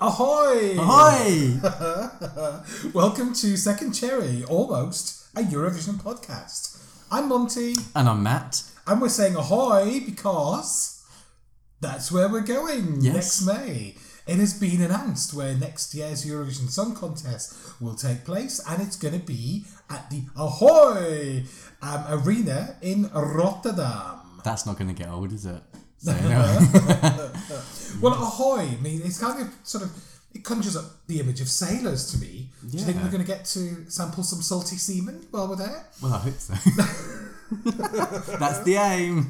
Ahoy! Ahoy! Welcome to Second Cherry, almost a Eurovision podcast. I'm Monty, And I'm Matt. and we're saying ahoy because that's where we're going Yes. next May. It has been announced where next year's Eurovision Song Contest will take place, and it's going to be at the Ahoy um, Arena in Rotterdam. That's not going to get old, is it? So, no. Well, ahoy! I mean, it's kind of sort of it conjures up the image of sailors to me. Do you think we're going to get to sample some salty semen while we're there? well, I hope so. That's the aim.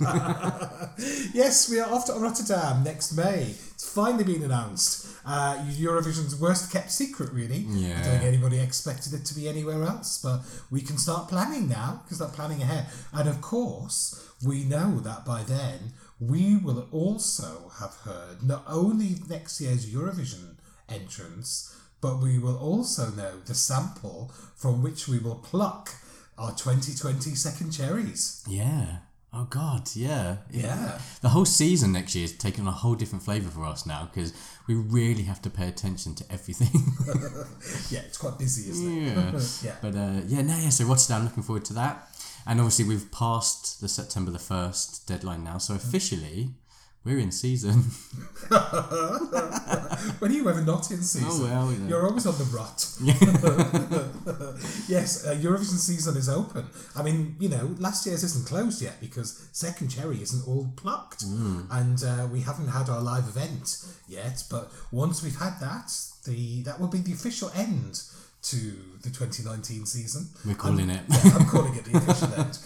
Yes, we are off to Rotterdam next May. It's finally been announced. Uh, Eurovision's worst kept secret, really. Yeah. I don't think anybody expected it to be anywhere else, but we can start planning now. We can start planning ahead. And of course, we know that by then we will also have heard not only next year's Eurovision entrance, but we will also know the sample from which we will pluck our 2020 second cherries. Yeah. Oh, God, yeah. Yeah. The whole season next year is taking on a whole different flavour for us now because we really have to pay attention to everything. Yeah, it's quite busy, isn't it? yeah. Yeah. But uh, yeah, no, yeah, so Rotterdam, looking forward to that. And obviously, we've passed the September the 1st deadline now. So officially, we're in season. when are you ever not in season? Oh, well, yeah. You're always on the rut. yes, uh, Eurovision season is open. I mean, you know, last year's isn't closed yet because Second Cherry isn't all plucked. Mm. And uh, we haven't had our live event yet. But once we've had that, the that will be the official end to the 2019 season. We're calling it. Yeah, I'm calling it the official end.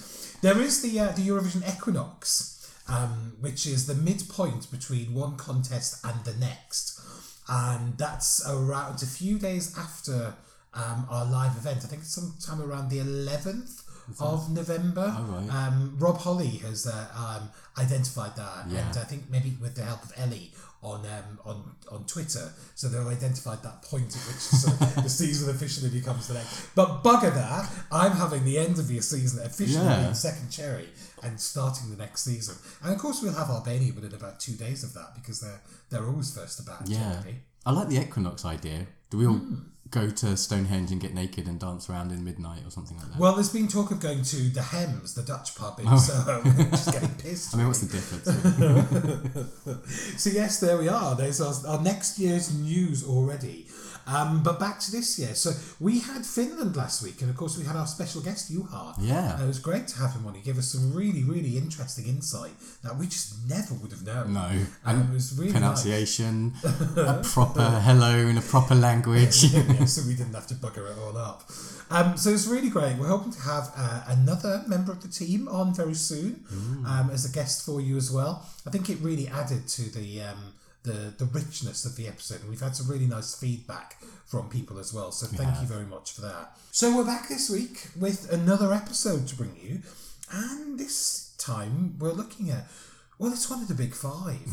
There is the uh, the Eurovision equinox, um, which is the midpoint between one contest and the next, and that's around a few days after um, our live event. I think it's sometime around the 11th of November. Oh, right. Um, Rob Holly has uh, um, identified that, Yeah. and I think maybe with the help of Ellie on um, on on Twitter, so they've identified that point at which sort of the season officially becomes the next. But bugger that, I'm having the end of the season officially Yeah. being second cherry and starting the next season. And of course, we'll have Albania within about two days of that because they're they're always first about Yeah. generally. I like the equinox idea. Do we all Hmm. Go to Stonehenge and get naked and dance around in midnight or something like that? Well, there's been talk of going to the Hems, the Dutch pub in oh. Soho, just getting pissed. Oh. I mean, what's the difference? So yes, there we are. There's our, our next year's news already. Um, but back to this year. So we had Finland last week, and of course we had our special guest Juha. Yeah. And it was great to have him on. He gave us some really, really interesting insight that we just never would have known. No. And And it was really pronunciation, a proper hello in a proper language. Yeah, so we didn't have to bugger it all up. Um, so it's really great. We're hoping to have uh, another member of the team on very soon um, as a guest for you as well. I think it really added to the um, the the richness of the episode, and we've had some really nice feedback from people as well. So thank you very much for that. So we're back this week with another episode to bring you, and this time we're looking at well, it's one of the big five.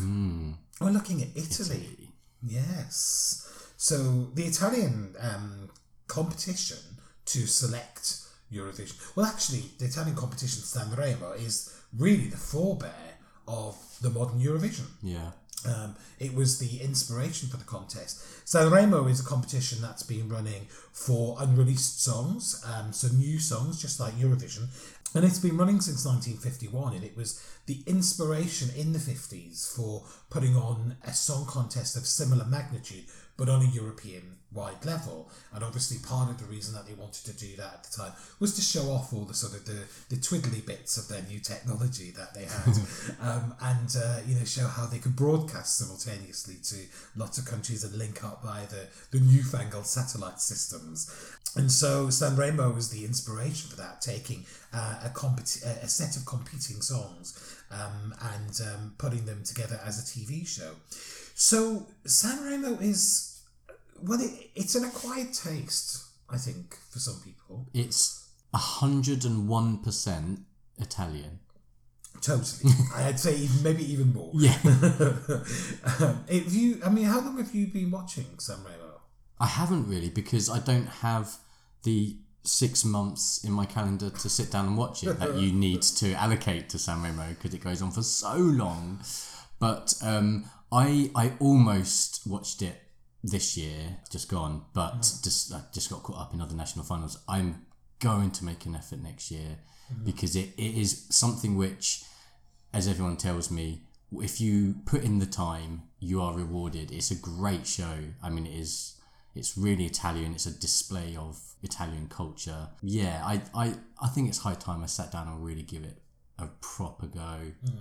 We're looking at Italy. Yes. So the Italian um, competition to select Eurovision. Well, actually, the Italian competition Sanremo is really the forebear of the modern Eurovision. yeah. Um, it was the inspiration for the contest. Sanremo is a competition that's been running for unreleased songs, um, so new songs, just like Eurovision. And it's been running since 1951, and it was the inspiration in the 50s for putting on a song contest of similar magnitude, but on a European wide level. And obviously, part of the reason that they wanted to do that at the time was to show off all the sort of the, the twiddly bits of their new technology that they had, um, and uh, you know show how they could broadcast simultaneously to lots of countries and link up by the the newfangled satellite systems. And so Sanremo was the inspiration for that, taking uh, a, competi- a a set of competing songs um, and um, putting them together as a TV show. So Sanremo is well, it, it's an acquired taste, I think, for some people. It's 101% Italian. Totally, I'd say even, maybe even more. Yeah. um, if you, I mean, how long have you been watching Sanremo? I haven't really because I don't have the six months in my calendar to sit down and watch it that you need to allocate to San Remo because it goes on for so long. But um, I I almost watched it this year, just gone, but mm. just I just got caught up in other national finals. I'm going to make an effort next year mm-hmm. because it, it is something which, as everyone tells me, if you put in the time, you are rewarded. It's a great show. I mean, it is. It's really Italian. It's a display of Italian culture. Yeah, I, I, I think it's high time I sat down and really give it a proper go. Mm.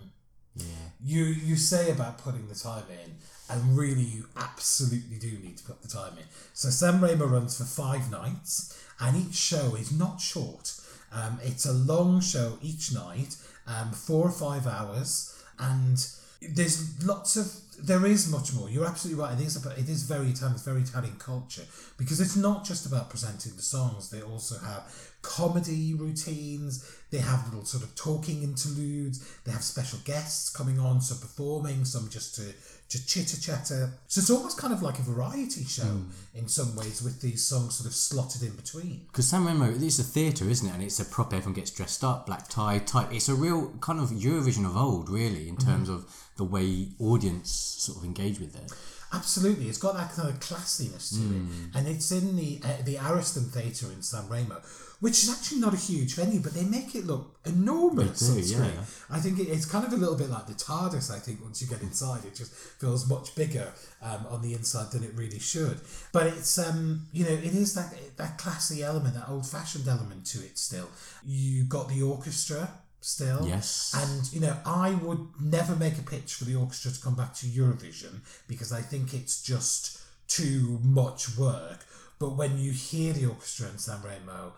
You you say about putting the time in, and really you absolutely do need to put the time in. So San Remo runs for five nights, and each show is not short. Um, it's a long show each night, um, four or five hours, and there's lots of there is much more. You're absolutely right. It is about it is very Italian. It's very Italian culture because it's not just about presenting the songs. They also have comedy routines. They have little sort of talking interludes. They have special guests coming on, some performing, some just to to chitter chatter. So it's almost kind of like a variety show hmm. in some ways with these songs sort of slotted in between. Because San Remo, it's a theatre, isn't it? And it's a proper, everyone gets dressed up, black tie, type. It's a real kind of Eurovision of old, really, in mm-hmm. terms of the way audience sort of engage with it. Absolutely, it's got that kind of classiness to it, and it's in the uh, the Ariston Theatre in San Remo, which is actually not a huge venue, but they make it look enormous They do, screen. yeah. I think it, it's kind of a little bit like the TARDIS. I think once you get inside, it just feels much bigger um, on the inside than it really should. But it's um, you know, it is that that classy element, that old fashioned element to it. Still, you got the orchestra. Still, Yes. and you know, I would never make a pitch for the orchestra to come back to Eurovision because I think it's just too much work. But when you hear the orchestra in San Remo,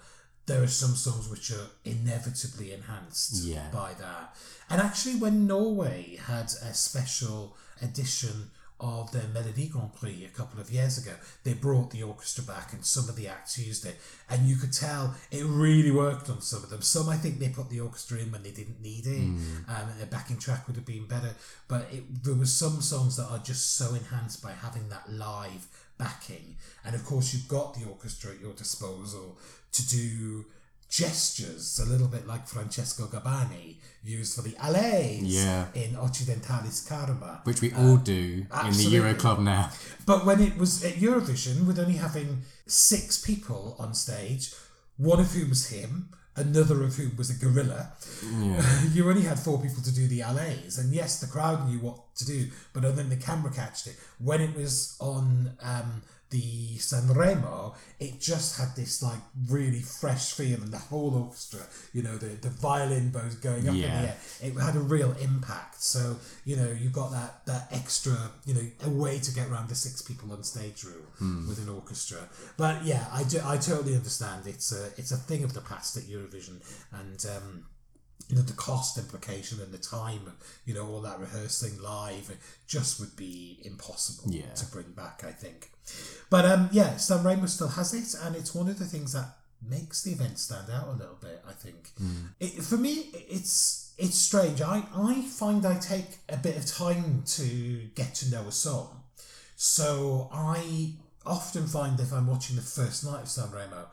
there are some songs which are inevitably enhanced Yeah. by that. And actually, when Norway had a special edition of their Melodi Grand Prix a couple of years ago, they brought the orchestra back and some of the acts used it. And you could tell it really worked on some of them. Some, I think, they put the orchestra in when they didn't need it, um, and a backing track would have been better. But it, there were some songs that are just so enhanced by having that live backing. And of course, you've got the orchestra at your disposal to do gestures, a little bit like Francesco Gabbani used for the allays Yeah. in Occidentali's Karma. Which we all do in the. Euro Club now. But when it was at Eurovision, with only having six people on stage, one of whom was him, another of whom was a gorilla, you only had four people to do the allays. And yes, the crowd knew what to do, but then the camera catched it. When it was on um, the Sanremo, it just had this like really fresh feel, and the whole orchestra, you know, the, the violin bows going up in the air it had a real impact. So you know you've got that that extra you know a way to get around the six people on stage rule with an orchestra. But yeah, I do, I totally understand. It's a it's a thing of the past at Eurovision, and um, you know the cost implication and the time, you know all that rehearsing live, just would be impossible Yeah. to bring back. I think. But um, yeah, Remo still has it, and it's one of the things that makes the event stand out a little bit. I think it, for me, it's it's strange. I I find I take a bit of time to get to know a song, so I often find if I'm watching the first night of San Remo,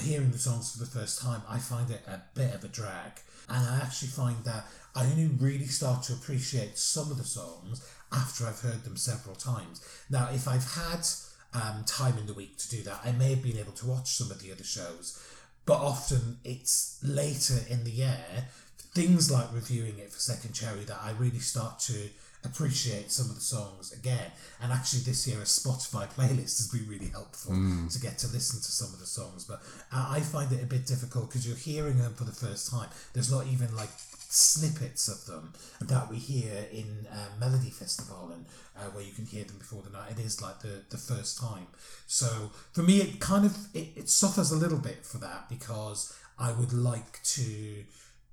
hearing the songs for the first time, I find it a bit of a drag, and I actually find that I only really start to appreciate some of the songs after I've heard them several times. Now, if I've had um, time in the week to do that, I may have been able to watch some of the other shows, but often it's later in the year, things like reviewing it for Second Cherry, that I really start to appreciate some of the songs again. And actually, this year, a Spotify playlist has been really helpful to get to listen to some of the songs. But I I find it a bit difficult because you're hearing them for the first time. There's not even like snippets of them that we hear in uh, Melody Festival and uh, where you can hear them before the night. It is like the, the first time. So for me, it kind of it, it suffers a little bit for that because I would like to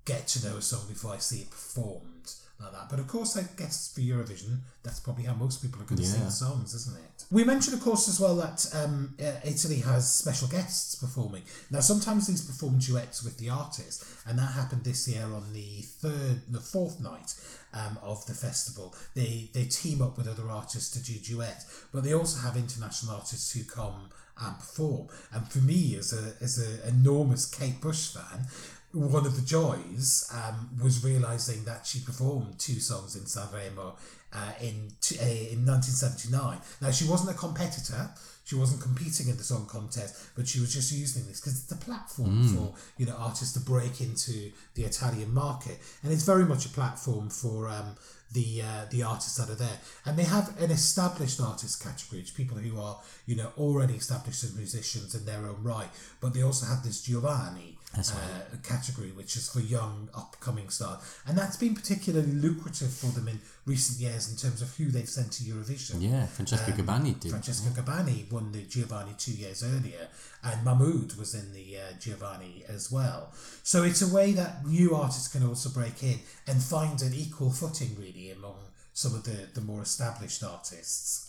get to know a song before I see it performed like that. But of course, I guess for Eurovision, that's probably how most people are going to sing the songs, isn't it? We mentioned, of course, as well that um, uh, Italy has special guests performing. Now, sometimes these perform duets with the artist, and that happened this year on the third, the fourth night um, of the festival. They they team up with other artists to do duet, but they also have international artists who come and perform. And for me, as a as an enormous Kate Bush fan, one of the joys um, was realizing that she performed two songs in Sanremo uh, in t- uh, in 1979. Now she wasn't a competitor. She wasn't competing in the song contest, but she was just using this because it's a platform for you know artists to break into the Italian market, and it's very much a platform for um, the uh, the artists that are there, and they have an established artist category, which people who are you know already established as musicians in their own right, but they also have this Giovani That's uh, category, which is for young upcoming stars, and that's been particularly lucrative for them in recent years in terms of who they've sent to Eurovision. Yeah, Francesca Gabbani did. Francesco Gabbani won the Giovani two years earlier, and Mahmood was in the uh, Giovani as well. So it's a way that new artists can also break in and find an equal footing, really, among some of the, the more established artists.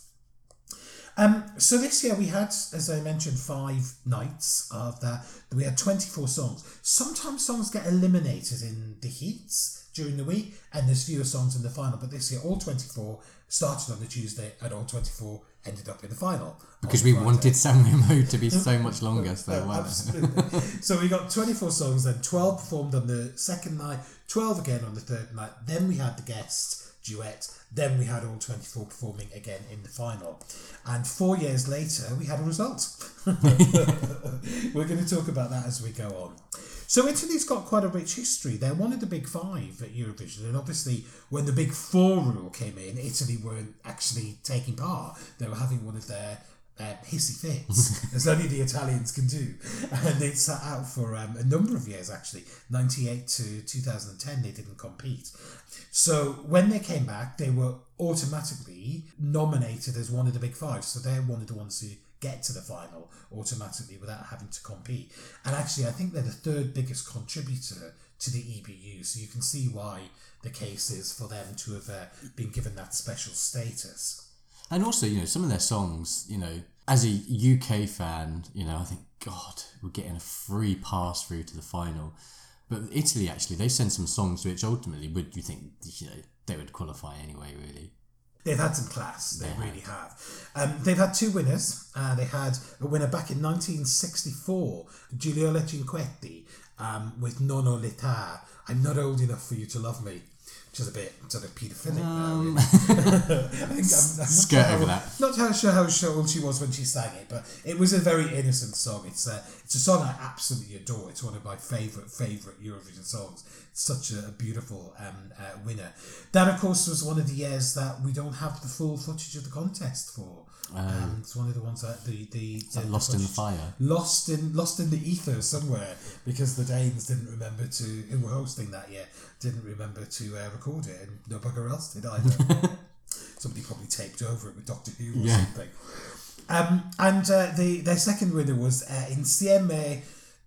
Um, so this year we had, as I mentioned, five nights of that. We had 24 songs. Sometimes songs get eliminated in the heats during the week, and there's fewer songs in the final. But this year, all 24 started on the Tuesday, and all 24 ended up in the final. Because we Friday. wanted Sanremo to be so much longer. So Yeah, why not? absolutely. so we got 24 songs, then 12 performed on the second night, 12 again on the third night. Then we had the guest duet. Then we had all 24 performing again in the final. And four years later, we had a result. We're going to talk about that as we go on. So Italy's got quite a rich history. They're one of the big five at Eurovision, and obviously when the big four rule came in, Italy weren't actually taking part. They were having one of their um, hissy fits, as only the Italians can do. And they sat out for um, a number of years, actually. 98 to 2010, they didn't compete. So when they came back, they were automatically nominated as one of the big five. So they're one of the ones who get to the final automatically without having to compete. And actually, I think they're the third biggest contributor to the EBU. So you can see why the case is for them to have uh, been given that special status. And also, you know, some of their songs, you know, as a UK fan, you know, I think, God, we're getting a free pass through to the final. But Italy, actually, they send some songs which ultimately would, you think, you know, they would qualify anyway, really. They've had some class, they really have. Um, they've had two winners. Uh, they had a winner back in 1964, Gigliola Cinquetti, um, with Non ho l'età. I'm not old enough for you to love me. Which is a bit sort of paedophilic now. I think I'm, Skirt sure how- over that. Not how sure how sure old she was when she sang it, but it was a very innocent song. It's a it's a song I absolutely adore. It's one of my favorite favorite Eurovision songs. It's such a, a beautiful um, uh, winner. That of course was one of the years that we don't have the full footage of the contest for. Um, it's one of the ones that the the, the Lost in the Fire. lost in lost in the ether somewhere because the Danes didn't remember to who were hosting that year didn't remember to uh, record it and no bugger else did either. Somebody probably taped over it with Doctor Who or Yeah. something. Um, and uh, the their second winner was uh, Insieme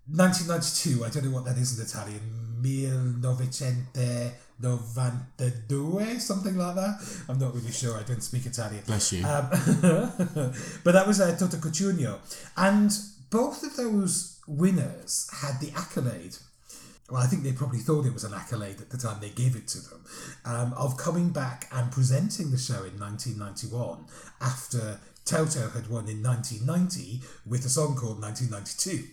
1992. I don't know what that is in Italian. 1992, something like that. I'm not really sure. I don't speak Italian. Bless you. Um, but that was uh, Toto Cutugno. And both of those winners had the accolade. Well, I think they probably thought it was an accolade at the time they gave it to them, um, of coming back and presenting the show in 1991 after Toto had won in 1990 with a song called 1992.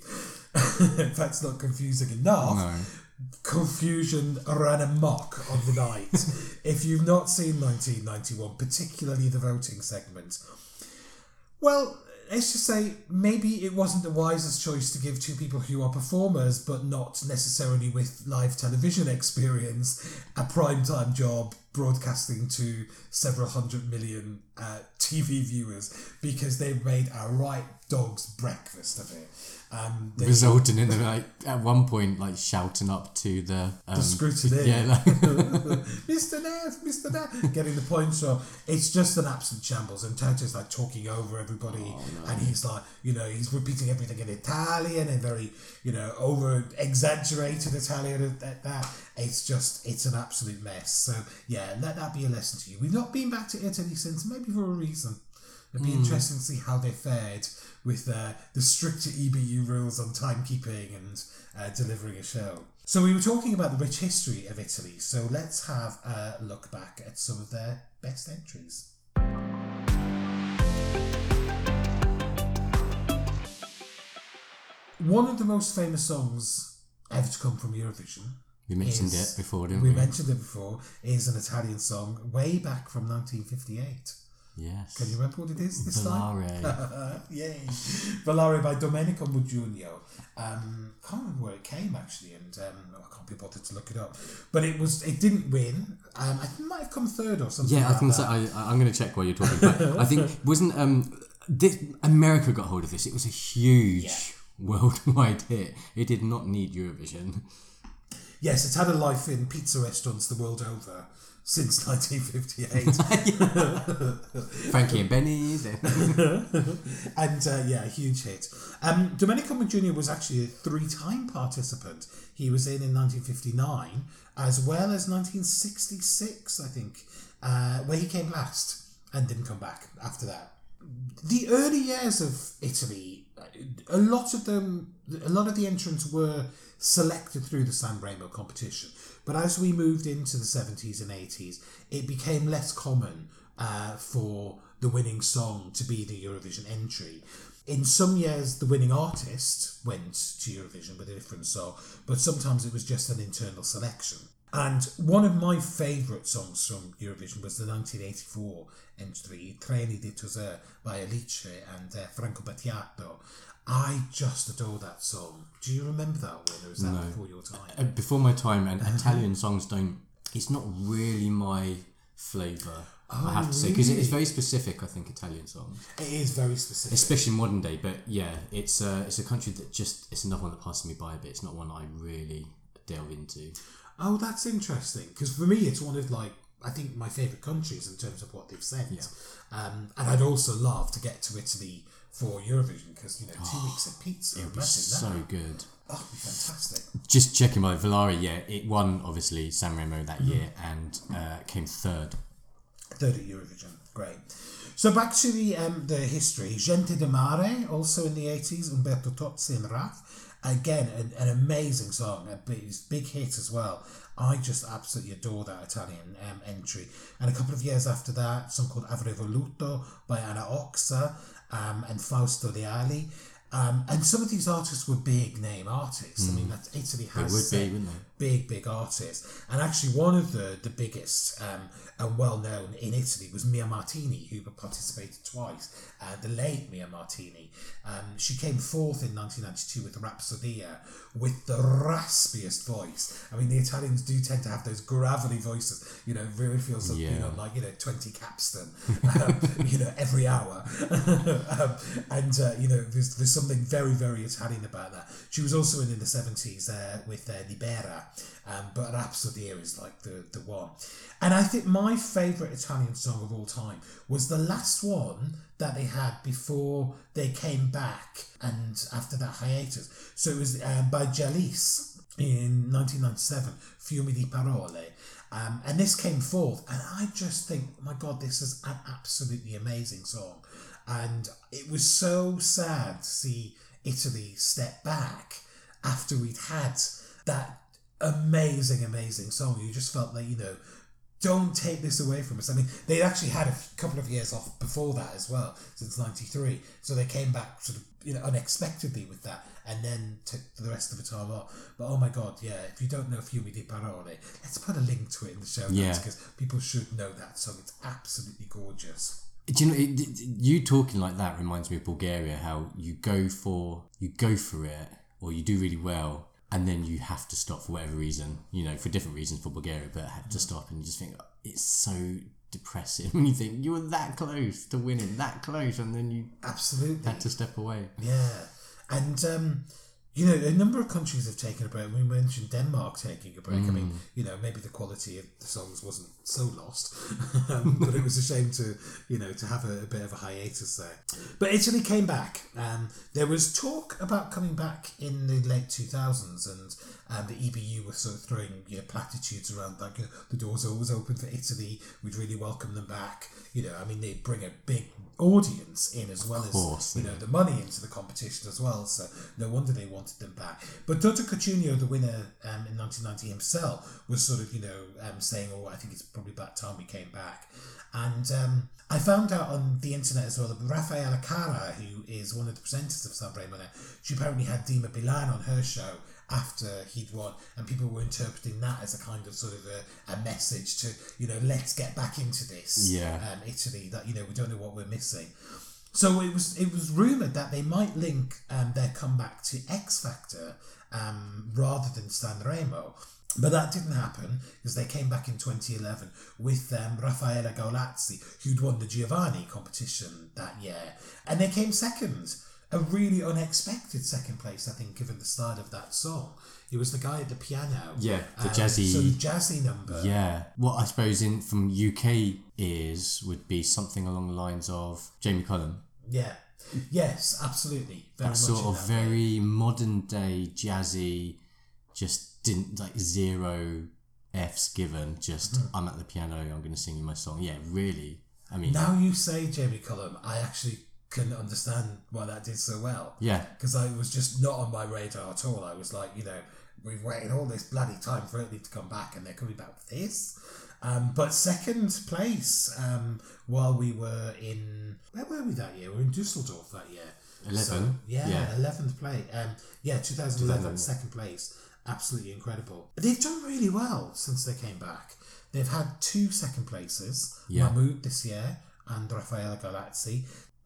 if that's not confusing enough, No. confusion ran amok on the night. if you've not seen 1991, particularly the voting segment, well, let's just say maybe it wasn't the wisest choice to give two people who are performers but not necessarily with live television experience a prime time job broadcasting to several hundred million uh, TV viewers because they made a right dog's breakfast of it. Um, they Resulting in them, like, at one point, like, shouting up to the. Um, the scrutiny. Yeah, like, Mr. Naef, Mr. Naef, getting the points from. It's just an absolute shambles. And Toto's like talking over everybody, Oh, and he's like, you know, he's repeating everything in Italian and very, you know, over exaggerated Italian that, that. It's just, it's an absolute mess. So, yeah, let that be a lesson to you. We've not been back to Italy since, maybe for a reason. It'd be interesting to see how they fared with uh, the stricter EBU rules on timekeeping and uh, delivering a show. So we were talking about the rich history of Italy. So let's have a look back at some of their best entries. One of the most famous songs ever to come from Eurovision. We mentioned is- it before, didn't We we? mentioned it before. Is an Italian song way back from 1958. yes. Can you remember what it is this time? Volare. Yay! Volare by Domenico Modugno. Um, can't remember where it came actually, and um, I can't be bothered to look it up. But it was it didn't win. Um, I think it might have come third or something. Yeah, I can that. say. I, I'm going to check while you're talking. But I think wasn't um, this, America got hold of this. It was a huge Yeah. worldwide hit. It did not need Eurovision. Yes, it's had a life in pizza restaurants the world over since 1958. Frankie and Benny. and uh, yeah, a huge hit. Um, Domenico Jr. was actually a three-time participant. He was in in 1959 as well as 1966, I think, uh, where he came last and didn't come back after that. The early years of Italy, a lot of them, a lot of the entrants were selected through the Sanremo competition. But as we moved into the 70s and 80s, it became less common uh, for the winning song to be the Eurovision entry. In some years, the winning artist went to Eurovision with a different song, but sometimes it was just an internal selection. And one of my favourite songs from Eurovision was the 1984 entry, Treni di Tozeur by Alice and uh, Franco Battiato. I just adore that song. Do you remember that one, or was that No. before your time? Uh, Before my time, and. Italian songs don't. It's not really my flavour. I have to say because Oh, it's very specific. I think Italian songs, It is very specific. especially modern day. But yeah, it's uh, it's a country that just it's another one that passes me by a bit. It's not one I really delve into. Oh, that's interesting. Because for me, it's one of like I think my favourite countries in terms of what they've sent. Um, and I'd also love to get to Italy for Eurovision because you know two weeks of pizza. It was so that. good. Oh, be fantastic. Just checking my Volare, yeah, it won obviously Sanremo Mm-hmm. that year and uh, came third. Third at Eurovision. Great. So back to the um, the history. Gente di Mare, also in the eighties. Umberto Tozzi and Raf. Again, an, an amazing song, a big, big hit as well. I just absolutely adore that Italian um, entry. And a couple of years after that, a song called Avrei Voluto by Anna Oxa um, and Fausto Leali. Um, and some of these artists were big name artists. I mean, that Italy They has would be, wouldn't they? Big, big artists. And actually, one of the, the biggest um, and well known in Italy was Mia Martini, who participated twice. Uh, the late Mia Martini. Um, she came fourth in 1992 with Rapsodia with the raspiest voice. I mean, the Italians do tend to have those gravelly voices. You know, really feels like Yeah. on like, you know, 20 Capstan, um, you know, every hour. um, and, uh, you know, there's, there's something very, very Italian about that. She was also in in the 70s uh, with uh, Libera, um, but Rapsodia is like the, the one. And I think my favourite Italian song of all time was the last one that they had before they came back and after that hiatus. So it was uh, by Jalisse in 1997, Fiumi di Parole. Um, and this came forth, and I just think, my God, this is an absolutely amazing song. And it was so sad to see Italy step back after we'd had that amazing, amazing song. You just felt like, you know, don't take this away from us. I mean, they actually had a couple of years off before that as well, since '93. So they came back sort of, you know, unexpectedly with that, and then took the rest of the time off. But oh my god, yeah! If you don't know Fiumi di Parole, let's put a link to it in the show notes Yeah. because people should know that song. It's absolutely gorgeous. Do you know it, it- you talking like that reminds me of Bulgaria? How you go for you go for it, or you do really well, and then you have to stop for whatever reason. You know, for different reasons for Bulgaria, but have to stop, and you just think it's so depressing when you think you were that close to winning, that close, and then you Absolutely. had to step away. Yeah, and um, you know, a number of countries have taken a break. We mentioned Denmark taking a break. I mean, you know, maybe the quality of the songs wasn't so lost, um, but it was a shame to, you know, to have a, a bit of a hiatus there. But Italy came back. Um, there was talk about coming back in the late two thousands, and um, the EBU were sort of throwing you know, platitudes around like the doors are always open for Italy. We'd really welcome them back. You know, I mean, they bring a big audience in as well course, as you know the money into the competition as well. So no wonder they wanted them back. But Toto Cutugno, the winner um, in 1990 himself, was sort of you know um, saying, "Oh, I think it's probably about time we came back." And um, I found out on the internet as well that Raffaella Carrà, who is one of the presenters of Sanremo now, she apparently had Dima Bilan on her show after he'd won, and people were interpreting that as a kind of sort of a, a message to you know let's get back into this. Yeah. Um, Italy that you know we don't know what we're missing. So it was it was rumored that they might link um, their comeback to X Factor um, rather than Sanremo. But that didn't happen because they came back in 2011 with um, Raffaella Gualazzi, who'd won the Giovani competition that year. And they came second. A really unexpected second place, I think, given the start of that song. It was the guy at the piano. Yeah, the Um, jazzy- So the jazzy number. Yeah. What I suppose in from UK ears would be something along the lines of Jamie Cullum. Yeah. Yes, absolutely. Very That sort of that way. very modern day jazzy, just didn't like zero F's given, just Mm-hmm. I'm at the piano, I'm going to sing you my song. Yeah, really. I mean, Now you say Jamie Cullum, I actually couldn't understand why that did so well. yeah, because I was just not on my radar at all. I was like, you know, we've waited all this bloody time for Italy to come back, and they're coming back with this. Um, but second place um, while we were in where were we that year? We were in Dusseldorf that year. 11, yeah, yeah. eleventh place. Um, yeah, 2011, 2011. second place. Absolutely incredible. They've done really well since they came back. They've had two second places. Yeah. Mahmood this year and Raffaele Gualazzi.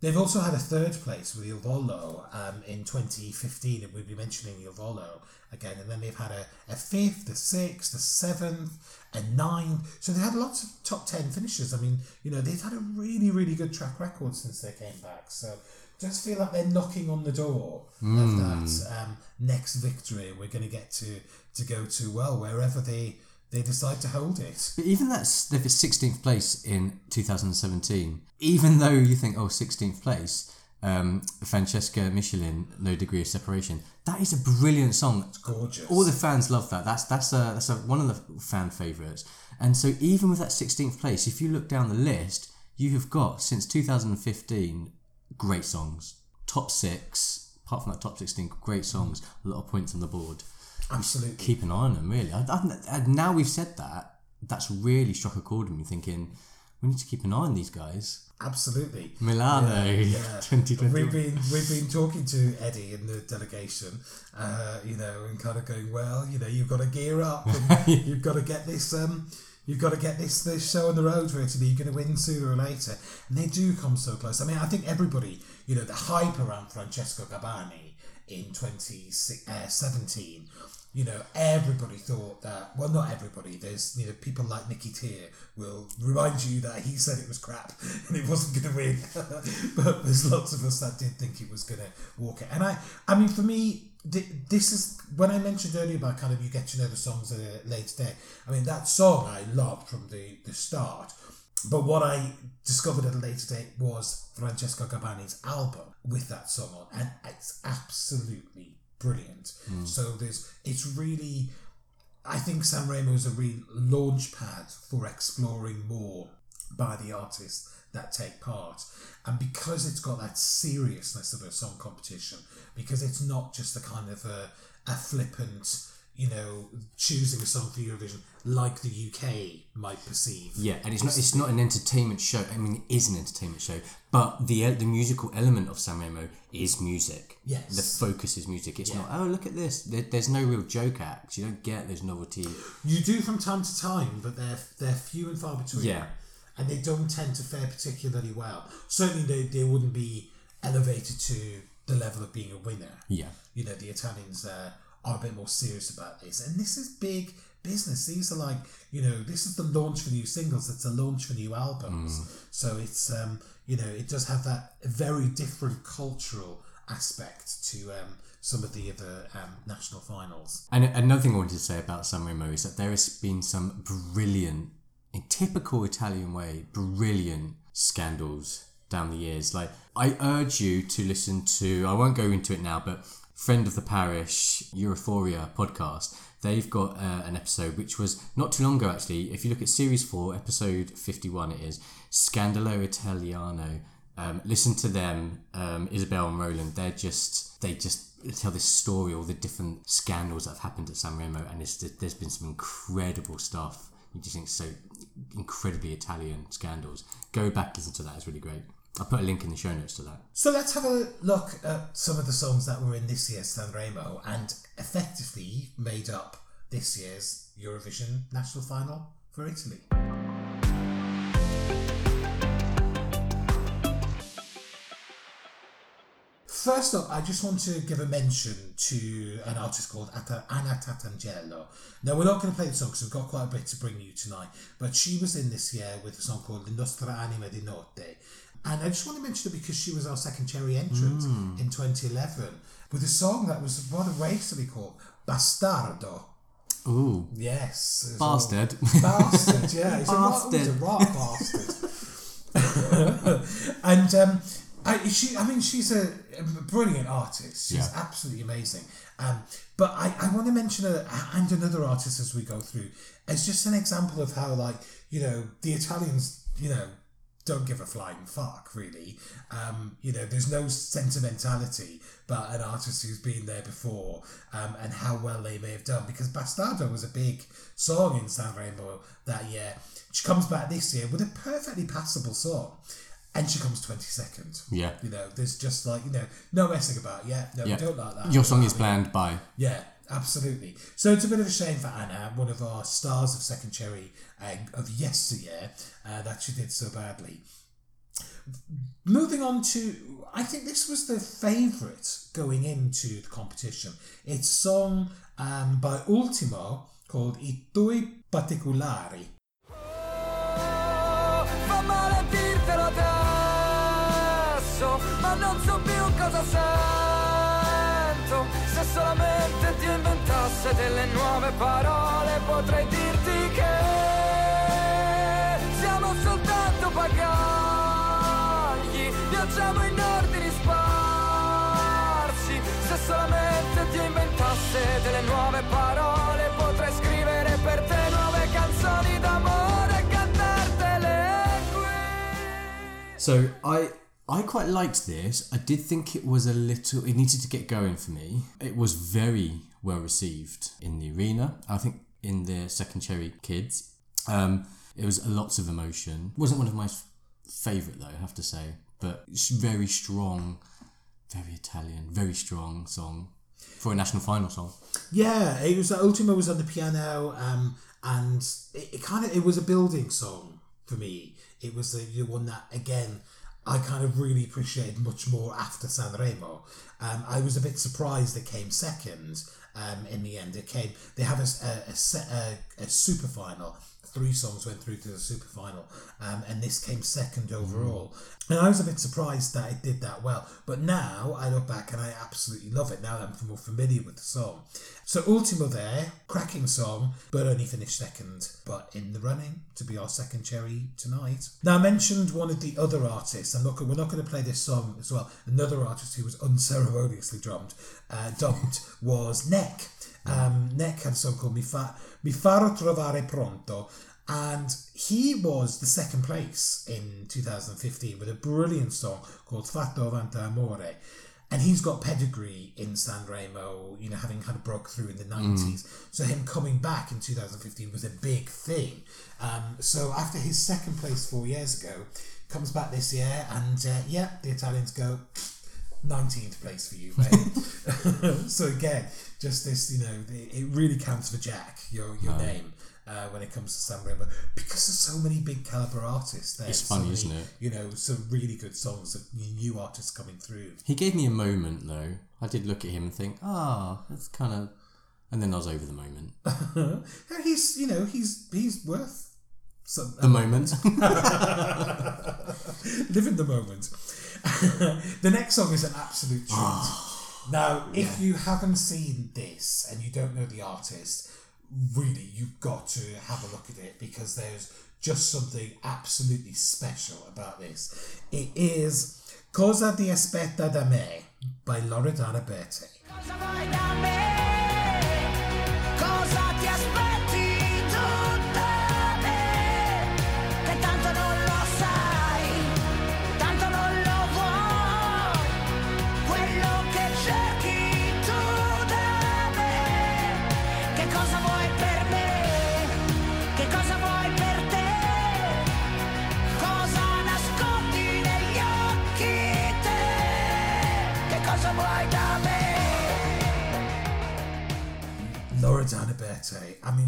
They've also had a third place with Il Volo um, in 2015, and we'll be mentioning Il Volo again. And then they've had a, a fifth, a sixth, a seventh, a ninth. So they had lots of top 10 finishes. I mean, you know, they've had a really, really good track record since they came back. So just feel like they're knocking on the door of that um, next victory we're going to get to, to go to, well, wherever they, they decide to hold it. But even that's if it's 16th place in 2017, even though you think, oh, 16th place, um, Francesca Michielin, No Degree of Separation, that is a brilliant song. It's gorgeous. All the fans love that. That's that's a, that's a, one of the fan favourites. And so even with that 16th place, if you look down the list, you have got since 2015 great songs. Top six, apart from that top 16, great songs. A lot of points on the board. Absolutely. Keep an eye on them, really. I, I, I- now we've said that, that's really struck a chord in me, thinking we need to keep an eye on these guys. Absolutely. Milano, Yeah. 2021. We've been we've been talking to Eddie in the delegation, uh, you know, and kind of going, well, you know, you've got to gear up, and you've got to get this, um, you've got to get this this show on the road for Italy. You're going to win sooner or later, and they do come so close. I mean, I think everybody, you know, the hype around Francesco Gabbani in 2017. You know, everybody thought that. Well, not everybody. There's, you know, people like Nicky Tier will remind you that he said it was crap and it wasn't going to win. but there's lots of us that did think it was going to walk it. And I, I mean, for me, this is when I mentioned earlier about kind of you get to know the songs at a later date. I mean, that song I loved from the the start. But what I discovered at a later date was Francesco Gabbani's album with that song on, and it's absolutely brilliant. Hmm. So there's, it's really, I think Sanremo is a real launch pad for exploring more by the artists that take part. And because it's got that seriousness of a song competition, because it's not just a kind of a, a flippant, you know, choosing a song for Eurovision like the UK might perceive. Yeah, and it's not it's not an entertainment show. I mean, it is an entertainment show, but the the musical element of Sanremo is music. Yes. the focus is music. It's Yeah. not. Oh, look at this. There, there's no real joke acts. You don't get those novelty. You do from time to time, but they're they're few and far between. Yeah. And they don't tend to fare particularly well. Certainly they, they wouldn't be elevated to the level of being a winner. Yeah, You know, the Italians uh, are a bit more serious about this. And this is big business. These are like, you know, this is the launch for new singles, it's a launch for new albums. So it's um, you know, it does have that very different cultural aspect to um some of the other um, national finals. and another thing I wanted to say about Sanremo is that there has been some brilliant, in typical Italian way, brilliant scandals down the years. Like I urge you to listen to. I won't go into it now, but friend of the parish Euphoria podcast. They've got uh, an episode which was not too long ago actually. If you look at series four, episode fifty-one, it is Scandalo Italiano. Um, listen to them, um, Isabel and Roland. They're just they just tell this story, all the different scandals that have happened at Sanremo, and it's, there's been some incredible stuff. You just think so incredibly Italian scandals. Go back listen to that; it's really great. I'll put a link in the show notes to that. So let's have a look at some of the songs that were in this year's Sanremo and effectively made up this year's Eurovision national final for Italy. First up, I just want to give a mention to an artist called Anna Tatangelo. Now, we're not going to play the song because we've got quite a bit to bring you tonight, but she was in this year with a song called La Nostra Anima di Notte. And I just want to mention it because she was our second cherry entrant mm. in 2011 with a song that was rather racily called Bastardo. Ooh. Yes. Bastard. Bastard, yeah. He's bastard. a, rock, a rock bastard. and um, I, she, I mean, she's a, a brilliant artist. She's yeah. absolutely amazing. Um, but I, I want to mention a, and another artist as we go through as just an example of how, like, you know, the Italians, you know, don't give a flying fuck, really. Um, you know, there's no sentimentality but an artist who's been there before um, and how well they may have done. Because Bastardo was a big song in Sanremo that year. She comes back this year with a perfectly passable song and she comes 22nd. Yeah. You know, there's just like, you know, no messing about. Yeah, no, yeah. we don't like that. Your song is planned by. Yeah, absolutely. So it's a bit of a shame for Anna, one of our stars of Second Cherry uh, of yesteryear, uh, that she did so badly. Moving on to, I think this was the favourite going into the competition. It's song um, by Ultimo called I tuoi particolari. non solamente Dio inventasse delle nuove parole, potrei dirti che siamo soltanto pagagli, viaggiamo in ordini sparsi. Se solamente Dio inventasse delle nuove parole, potrei scrivere per te nuove canzoni d'amore e cantartele qui. So I I quite liked this. I did think it was a little, it needed to get going for me. It was very well received in the arena. I think in the second cherry kids. Um, it was lots of emotion. wasn't one of my favourite though, I have to say, but it's very strong, very Italian, very strong song for a national final song. Yeah, it was. Ultimo was on the piano, um, and it, it kind of it was a building song for me. It was the, the one that again I kind of really appreciated much more after Sanremo. Um, I was a bit surprised it came second um, in the end. It came, they have a, a, a, a, super final. Three songs went through to the super final, um, and this came second overall. Mm. And I was a bit surprised that it did that well. But now I look back and I absolutely love it now that I'm more familiar with the song. So Ultimo there, cracking song, but only finished second, but in the running to be our second cherry tonight. Now I mentioned one of the other artists. I'm not. We're not going to play this song as well. Another artist who was unceremoniously drummed, uh, dumped was Nek. Um, Nek had a song called Mi, fa- Mi farò trovare pronto, and he was the second place in 2015 with a brilliant song called Fatti avanti amore and he's got pedigree in Sanremo, you know, having kind of broke through in the 90s. Mm. So him coming back in 2015 was a big thing. Um, so after his second place four years ago, comes back this year, and uh, yeah, the Italians go 19th place for you, mate. so again, just this, you know, it, it really counts for Jack, your your name uh, when it comes to Sanremo because there's so many big caliber artists there. It's funny, so many, isn't it? You know, some really good songs of new artists coming through. He gave me a moment though. I did look at him and think, ah, oh, that's kind of, and then I was over the moment. he's, you know, he's he's worth some, the moment. Live in the moment. the next song is an absolute treat. Now, if yeah. you haven't seen this and you don't know the artist, really you've got to have a look at it because there's just something absolutely special about this. It is Cosa ti aspetti da me by Loredana Bertè.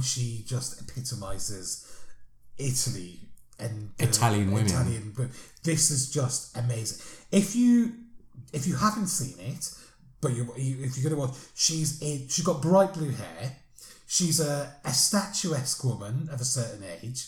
She just epitomizes Italy and the Italian women. Italian wo- This is just amazing. If you if you haven't seen it, but you, you if you're gonna watch, she's in, she's got bright blue hair. She's a, a statuesque woman of a certain age,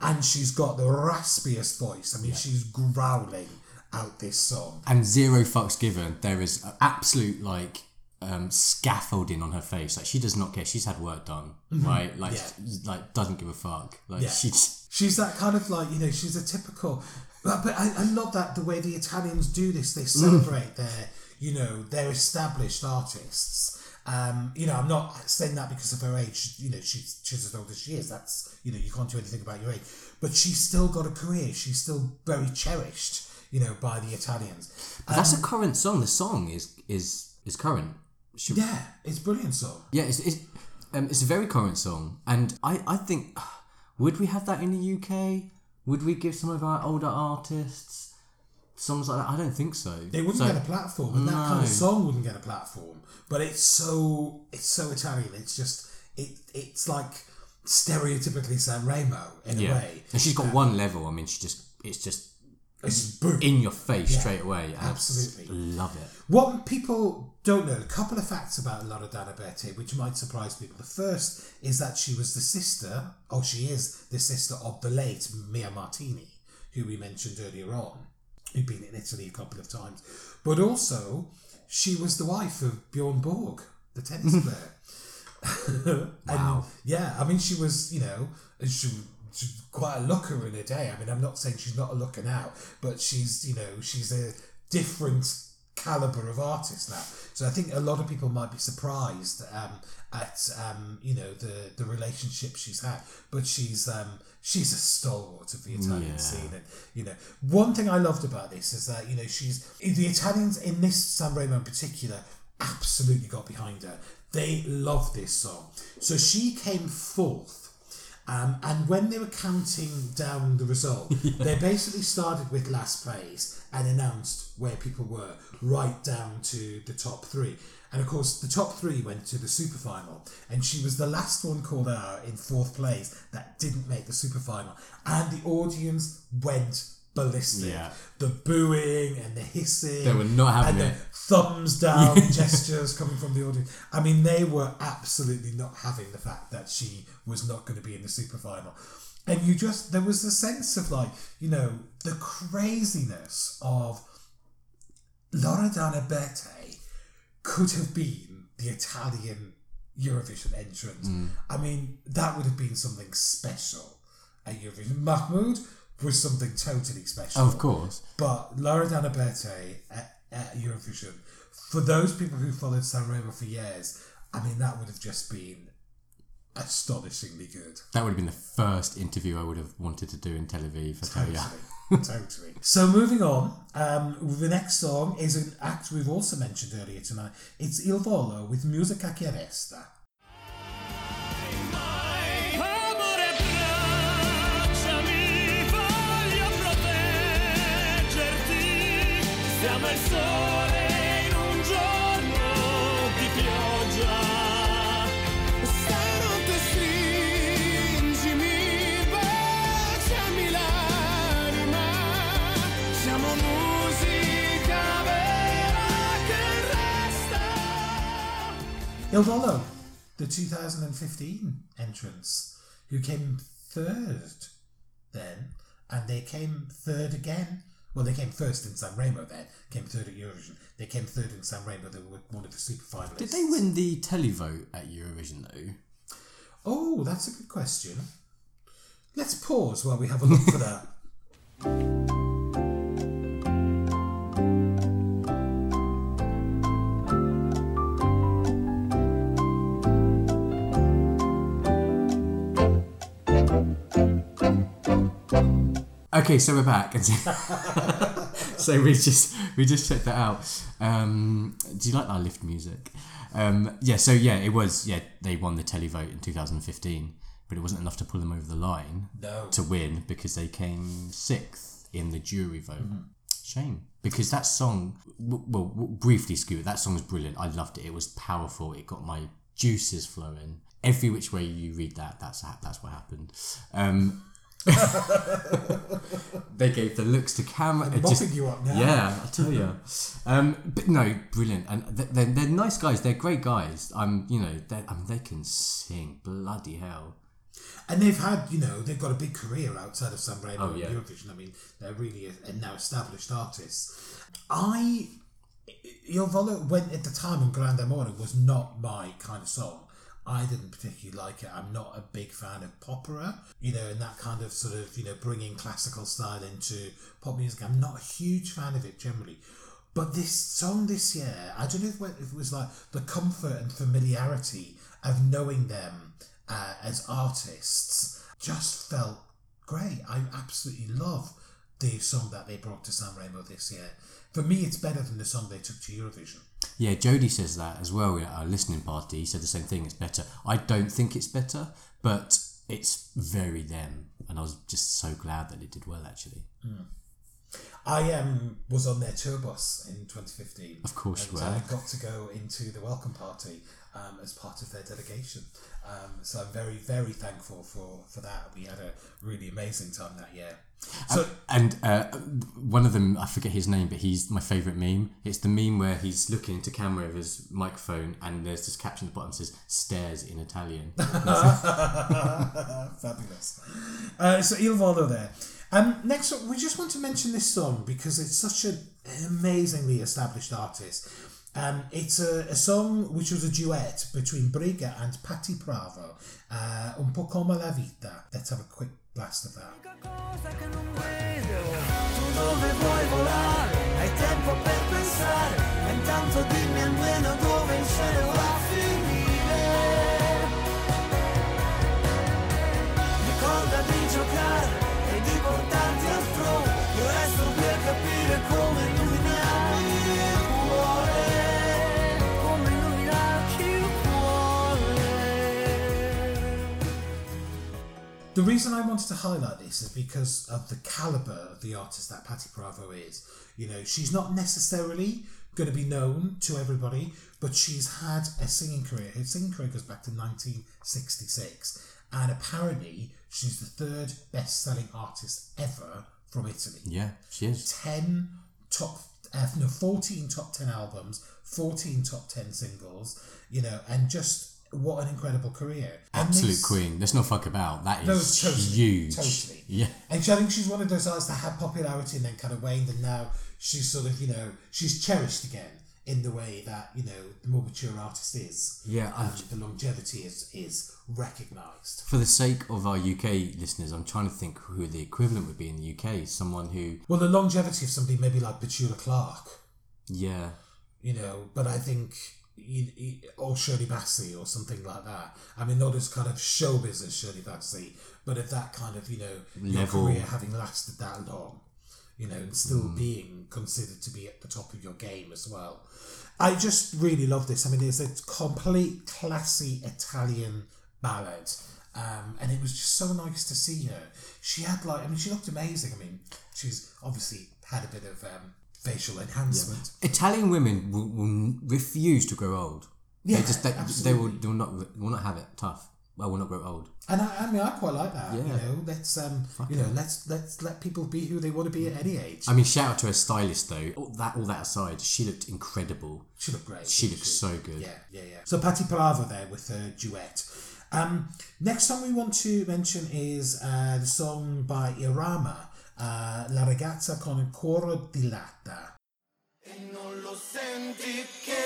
and she's got the raspiest voice. I mean, she's growling out this song. and zero fucks given. There is absolute like um, scaffolding on her face. Like she does not care. She's had work done, right? Like, Mm-hmm. Yeah. like doesn't give a fuck. Like Yeah. she's She's that kind of like you know she's a typical, but, but I, I love that the way the Italians do this. They celebrate their you know their established artists. Um, you know, I'm not saying that because of her age. You know, she's she's as old as she is. That's you know you can't do anything about your age, but she's still got a career. She's still very cherished. You know, by the Italians. But that's a current song. The song is is is current. Should, Yeah, it's a brilliant song. yeah, it's it's, um, it's a very current song, and I I think would we have that in the UK? Would we give some of our older artists songs like that? I don't think so. They wouldn't So- get a platform, and that kind of song wouldn't get a platform. But it's so it's so Italian. It's just it it's like stereotypically San Remo in a way. and she's got one level. I mean, she just it's just It's boom. in your face straight away. I absolutely. love it. What people don't know, a couple of facts about Loredana Bertè, which might surprise people. The first is that she was the sister, or she is the sister of the late Mia Martini, who we mentioned earlier on, who'd been in Italy a couple of times. But also, she was the wife of Bjorn Borg, the tennis player. and, Wow. Yeah, I mean, she was, you know, she, she's quite a looker in a day. I mean, I'm not saying she's not a looker now, but she's, you know, she's a different caliber of artist now. So I think a lot of people might be surprised um, at, um, you know, the the relationship she's had. But she's um, she's a stalwart of the Italian Yeah. scene, and you know, one thing I loved about this is that you know she's the Italians in this San Remo in particular absolutely got behind her. They love this song. So she came fourth. Um, and when they were counting down the result, they basically started with last place and announced where people were, right down to the top three. And of course, the top three went to the super final, and she was the last one called out in fourth place that didn't make the super final. And the audience went ballistic. Yeah. The booing and the hissing. They were not having and it. the thumbs down gestures coming from the audience. I mean, they were absolutely not having the fact that she was not going to be in the super final. And you just, there was a sense of like, you know, the craziness of Loredana Bertè could have been the Italian Eurovision entrant. Mm. I mean, that would have been something special at Eurovision. Mahmood was something totally special. Of course. But Loredana Bertè at, at Eurovision, for those people who followed Sanremo for years, I mean, that would have just been astonishingly good. That would have been the first interview I would have wanted to do in Tel Aviv. I tell Totally. you. totally. So moving on, um, the next song is an act we've also mentioned earlier tonight. It's Il Volo with Musica che resta. Siamo il sole in un giorno di pioggia. Volo, the 2015 entrance, who came third then, and they came third again. Well, they came first in San Remo then, came third at Eurovision. They came third in San Remo, they were one of the super finalists. Did they win the televote at Eurovision though? Oh, that's a good question. Let's pause while we have a look for that. Okay, so we're back. So, we just we just checked that out. Um, do you like our lift music? Um, yeah. So yeah, it was. Yeah, they won the televote in 2015, but it wasn't enough to pull them over the line No. to win because they came sixth in the jury vote. Mm-hmm. Shame because that song. w- Well, w- briefly, Scoot. That song was brilliant. I loved it. It was powerful. It got my juices flowing. every which way you read that, that's that's what happened. Um, they gave the looks to camera. mopping just- you up now. Yeah, I tell you. Um, but no, brilliant, and they're, they're nice guys. They're great guys. I'm, you know, they I mean, they can sing. Bloody hell. And they've had, you know, they've got a big career outside of San Remo Oh, yeah. and Eurovision. I mean, they're really a, a now established artists. I, Il Volo, when at the time on Grande amore was not my kind of song. I didn't particularly like it. I'm not a big fan of popera, you know, and that kind of sort of, you know, bringing classical style into pop music. I'm not a huge fan of it generally. But this song this year, I don't know if it was like the comfort and familiarity of knowing them uh, as artists just felt great. I absolutely love the song that they brought to San Remo this year. For me, it's better than the song they took to Eurovision. Yeah, Jody says that as well at our listening party. He said the same thing. It's better. I don't think it's better, but it's very them, and I was just so glad that it did well. Actually, I um, was on their tour bus in 2015. Of course you and were. I got to go into the welcome party um, as part of their delegation. Um, so I'm very, very thankful for, for that. We had a really amazing time that year. So and uh, one of them, I forget his name, but he's my favourite meme. It's the meme where he's looking into camera with his microphone, and there's this caption at the bottom that says "stares" in Italian. Fabulous. Uh, so Il Volo there. Um, next up, we just want to mention this song because it's such an amazingly established artist. Um, it's a, a song which was a duet between Briga and Patty Pravo, uh, Un po' come la vita. Let's have a quick of that. cosa che non vedo Tu dove vuoi volare Hai tempo per pensare Ma intanto dimmi almeno dove il cielo va The reason I wanted to highlight this is because of the caliber of the artist that Patty Pravo is. You know, she's not necessarily going to be known to everybody, but she's had a singing career. Her singing career goes back to 1966, and apparently she's the third best-selling artist ever from Italy. yeah, she is. 10 top uh, no 14 top 10 albums 14 top 10 singles you know and just what an incredible career And Absolute this- queen. There's no fuck about. That is no, totally, huge. Totally. Yeah. And she, I think she's one of those artists that had popularity and then kind of waned, and now she's sort of, you know, she's cherished again in the way that, you know, the more mature artist is. Yeah, I'm Um, the longevity is is recognised. For the sake of our UK listeners, I'm trying to think who the equivalent would be in the UK. Someone who, Well, the longevity of somebody maybe like Petula Clark, yeah, you know, but I think. You, you, or Shirley Bassey or something like that. I mean, not as kind of show business Shirley Bassey, but of that kind of, you know, your career having lasted that long. you know, and still being considered to be at the top of your game as well. I just really love this. I mean, it's a complete classy Italian ballad. Um, and it was just so nice to see her. She had like, I mean, she looked amazing. I mean, she's obviously had a bit of um, facial enhancement. Italian women will, will refuse to grow old. Yeah, they just they, they will they will not will not have it tough. Well, will not grow old. And I, I mean, I quite like that. You Yeah. know, let's um, you know, let's let's let people be who they want to be at any age. I mean, shout out to her stylist though. All that all that aside, she looked incredible. She looked great. She looked so good. Yeah, yeah, yeah. So Patty Pravo there with her duet. Um, next song we want to mention is uh, the song by Irama, La ragazza con il cuore di latta. E non lo senti che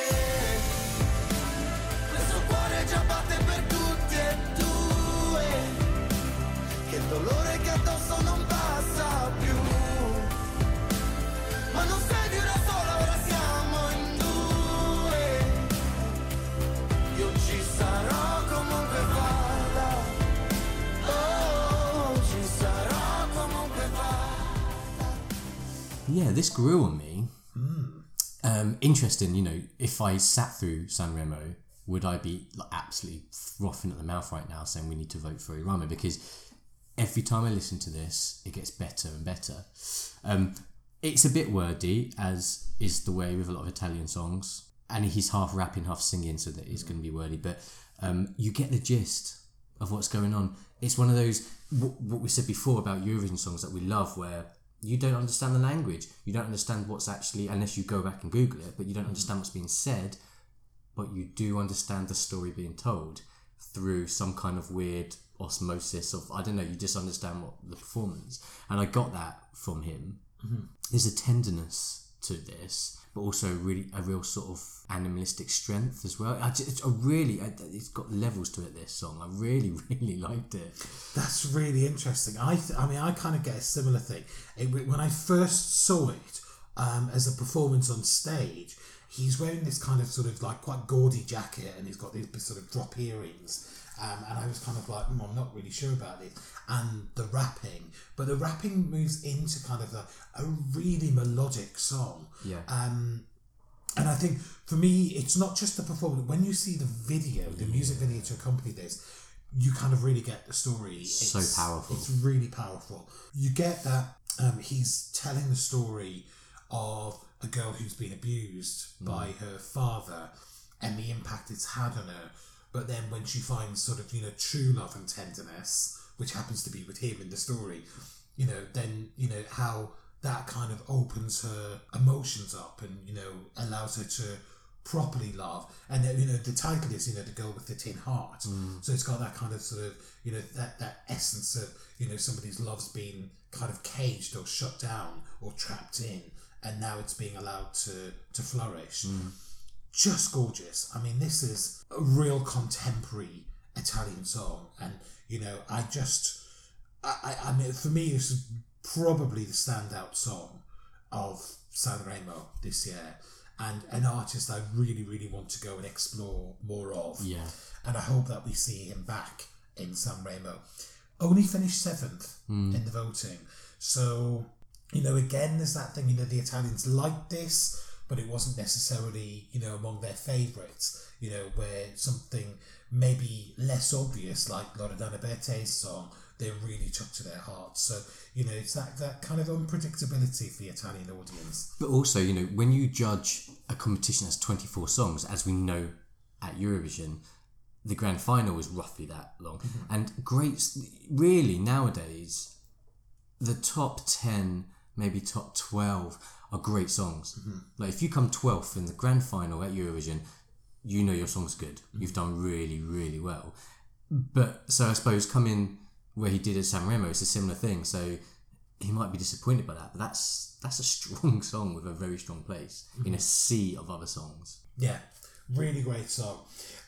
Yeah, this grew on me. Um, interesting, you know, if I sat through Sanremo, would I be like, absolutely frothing at the mouth right now saying we need to vote for Irama? Because every time I listen to this, it gets better and better. Um, it's a bit wordy, as is the way with a lot of Italian songs. and he's half rapping, half singing, so that it's going to be wordy. But um, you get the gist of what's going on. It's one of those what, what we said before about Eurovision songs that we love, where you don't understand the language, you don't understand what's actually unless you go back and Google it, but you don't understand what's being said, but you do understand the story being told through some kind of weird osmosis of I don't know. You just understand what the performance, and I got that from him. Mm-hmm. There's a tenderness to this, but also really a real sort of animalistic strength as well. I just, it's a really, I- it's got levels to it. This song, I really, really liked it. That's really interesting. I, th- I mean, I kind of get a similar thing. It, when I first saw it um, as a performance on stage, he's wearing this kind of sort of like quite gaudy jacket, and he's got these sort of drop earrings. Um, and I was kind of like, mm, I'm not really sure about this. And the rapping, but the rapping moves into kind of a, a really melodic song. Yeah. Um, and I think for me, it's not just the performance. When you see the video, the music video to accompany this, you kind of really get the story. It's, so powerful. It's really powerful. You get that um, he's telling the story of a girl who's been abused Mm. by her father and the impact it's had on her. But then when she finds sort of, you know, true love and tenderness, which happens to be with him in the story, you know, then, you know, how that kind of opens her emotions up and, you know, allows her to properly love. And, then, you know, the title is, you know, The Girl with the Tin Heart. So it's got that kind of sort of, you know, that, that essence of, you know, somebody's love's been kind of caged or shut down or trapped in. And now it's being allowed to, to flourish just gorgeous. I mean, this is a real contemporary Italian song, and you know, I just, I, I, I mean, for me, this is probably the standout song of Sanremo this year, and an artist I really, really want to go and explore more of. Yeah. and I hope that we see him back in Sanremo. Only finished seventh hmm. in the voting, so you know, again, there's that thing. You know, the Italians liked this but it wasn't necessarily you know among their favourites you know where something maybe less obvious like Loredana Bertè's song they really took to their hearts so you know it's that, that kind of unpredictability for the Italian audience But also, you know, when you judge a competition as 24 songs, as we know at Eurovision, the grand final is roughly that long. Mm-hmm. And great, really, nowadays, the top 10, maybe top 12 are great songs. Mm-hmm. Like, if you come 12th in the grand final at Eurovision, you know your song's good. Mm-hmm. You've done really, really well. But so I suppose coming where he did at San Remo, it's a similar thing. So he might be disappointed by that, but that's that's a strong song with a very strong place in a mm-hmm. sea of other songs. yeah really great song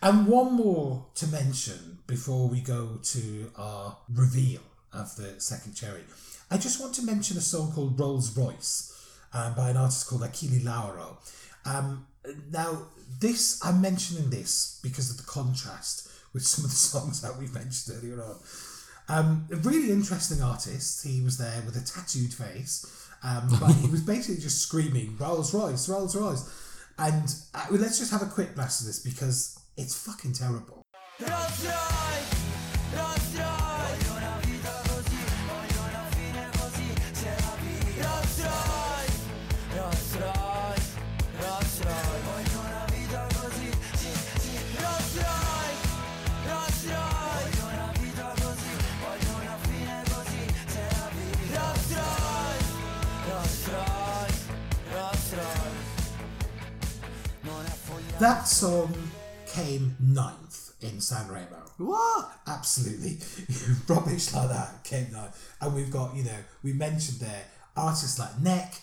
and one more to mention before we go to our reveal of the second cherry I just want to mention a song called Rolls Royce um, by an artist called Achille Lauro. Um, now, this I'm mentioning this because of the contrast with some of the songs that we've mentioned earlier on. Um, a really interesting artist. He was there with a tattooed face, um, but he was basically just screaming Rolls Royce, Rolls Royce. And uh, well, let's just have a quick blast of this because it's fucking terrible. Rolls Royce, That song came ninth in Sanremo. What? Absolutely rubbish like that came ninth. And we've got, you know, we mentioned there artists like Nek,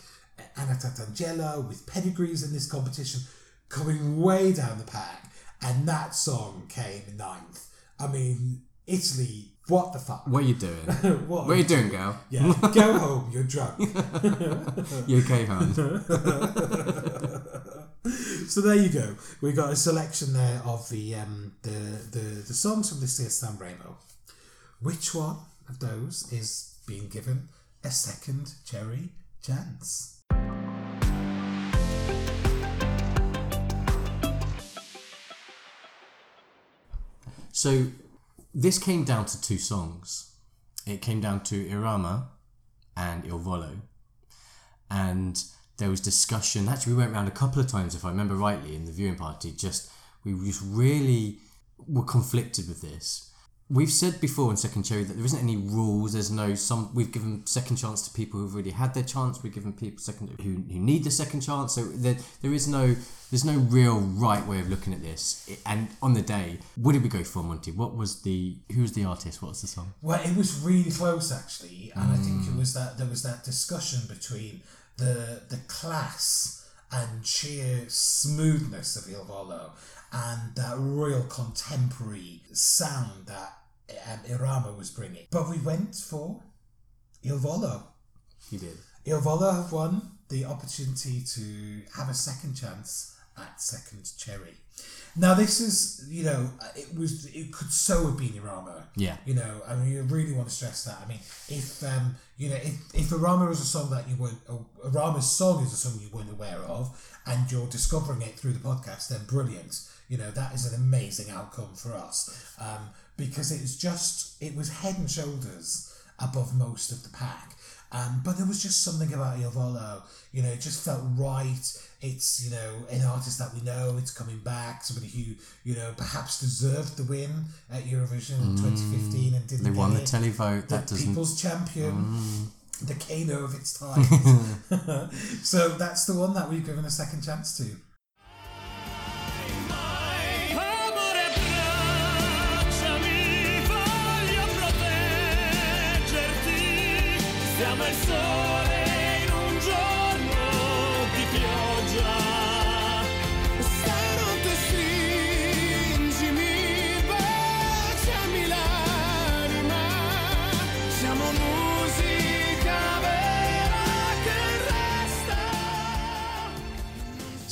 Anna Tatangelo with pedigrees in this competition coming way down the pack. And that song came ninth. I mean, Italy, what the fuck? What are you doing? What? what are you doing, girl? Yeah, go home, you're drunk. You okay, hon? So there you go. We got a selection there of the um, the, the the songs from this year's San Remo. Which one of those is being given a second cherry chance? So this came down to two songs. It came down to Irama and Il Volo. And there was discussion. Actually, we went around a couple of times, if I remember rightly, in the viewing party. Just we just really were conflicted with this. We've said before in Second Cherry that there isn't any rules. There's no some. We've given second chance to people who've already had their chance. We've given people second who, who need the second chance. So there, there is no there's no real right way of looking at this. And on the day, what did we go for, Monty? What was the who was the artist? What was the song? Well, it was really close actually, and I think Mm. it was that there was that discussion between the the class and sheer smoothness of Il Volo and that real contemporary sound that um, Irama was bringing. But we went for Il Volo. He did. Il Volo have won the opportunity to have a second chance at Second Cherry. Now this is, you know, it was it could so have been Irama. Yeah. You know, I mean, you really want to stress that. I mean, if um, you know, if if Irama is a song that you weren't, Irama's song is a song you weren't aware of, and you're discovering it through the podcast, then brilliant. You know, that is an amazing outcome for us um, because it was just it was head and shoulders above most of the pack. Um, but there was just something about Il Volo, you know, it just felt right. It's, you know, an artist that we know, it's coming back, somebody who, you know, perhaps deserved the win at Eurovision in 2015 and didn't They won the televote. The That doesn't. Mm. people's champion, the Kano of its time. so that's the one that we've given a second chance to.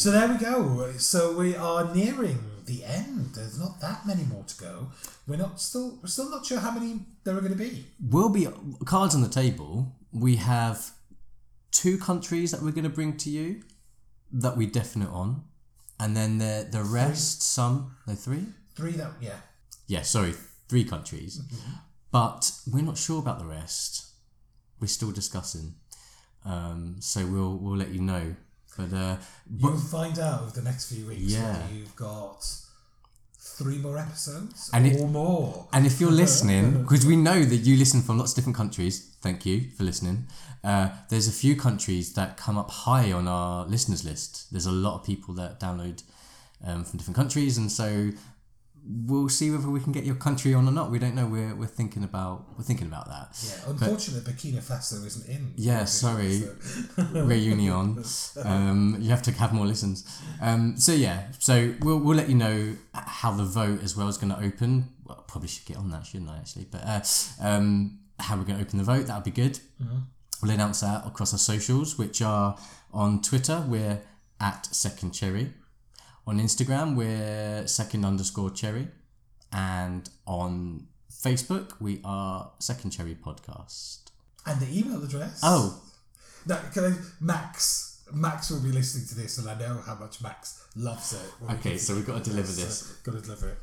So there we go. So we are nearing the end. There's not that many more to go. We're not still we're still not sure how many there are going to be. We'll be cards on the table. We have two countries that we're going to bring to you that we definite on, and then the the rest some no three Three that yeah. yeah sorry three countries, but we're not sure about the rest. We're still discussing, um, so we'll we'll let you know. But uh, but You'll find out over the next few weeks Yeah. whether you've got three more episodes And it- or more. And if you're listening, because we know that you listen from lots of different countries, thank you for listening. Uh, there's a few countries that come up high on our listeners list. There's a lot of people that download um, from different countries, and so we'll see whether we can get your country on or not. We don't know. We're, we're thinking about we're thinking about that. yeah, unfortunately, Burkina Faso isn't in. Yeah, sorry, reunion. Um, you have to have more listens. Um, so yeah, so we'll we'll let you know how the vote as well is going to open. Well, I probably should get on that, shouldn't I? Actually, but uh, um, how we're going to open the vote that'll be good. We'll announce that across our socials, which are on Twitter. We're at Second Cherry. On Instagram, we're second underscore cherry. And on Facebook, we are Second Cherry Podcast. And the email address. Oh, No, can I, Max. Max will be listening to this, and I know how much Max loves it. Okay, so we've got to deliver address, uh, this. so Got to deliver it.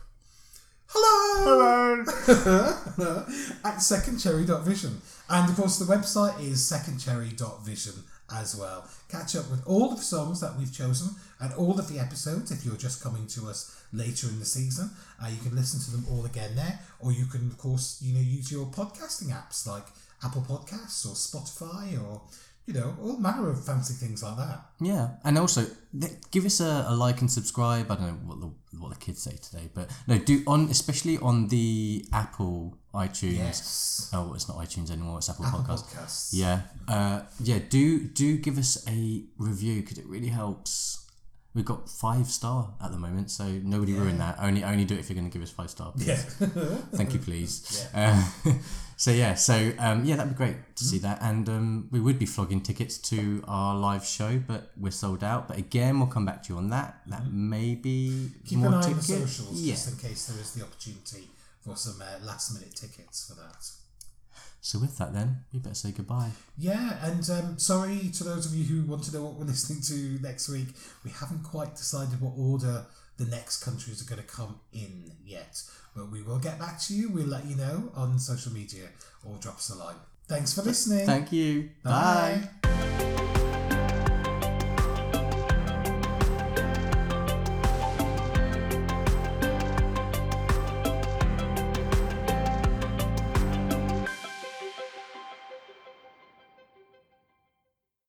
Hello! Hello! At secondcherry.vision. And of course, the website is secondcherry.vision as well. Catch up with all the songs that we've chosen and all of the episodes if you're just coming to us later in the season. Uh, you can listen to them all again there, or you can, of course, you know, use your podcasting apps like Apple Podcasts or Spotify or, you know, all manner of fancy things like that. Yeah, and also th- give us a, a like and subscribe. I don't know what the what the kids say today, but no, do on especially on the Apple iTunes. Yes. Oh, it's not iTunes anymore. It's Apple, Apple Podcasts. Podcasts. Yeah, uh, yeah. Do do give us a review because it really helps. We've got five star at the moment, so nobody ruin that. Only only do it if you're going to give us five star. please. Yeah. Thank you, please. Uh, so yeah, so um, yeah, that'd be great to see Mm-hmm. that, and um, we would be flogging tickets to our live show, but we're sold out. But again, we'll come back to you on that. That may be Mm-hmm. Keep more an eye on the socials Yeah. just in case there is the opportunity for some uh, last minute tickets for that. So with that, then we better say goodbye. Yeah, and um, sorry to those of you who want to know what we're listening to next week. We haven't quite decided what order the next countries are going to come in yet, but we will get back to you. We'll let you know on social media or drop us a line. Thanks for listening. Thank you. Bye. Bye.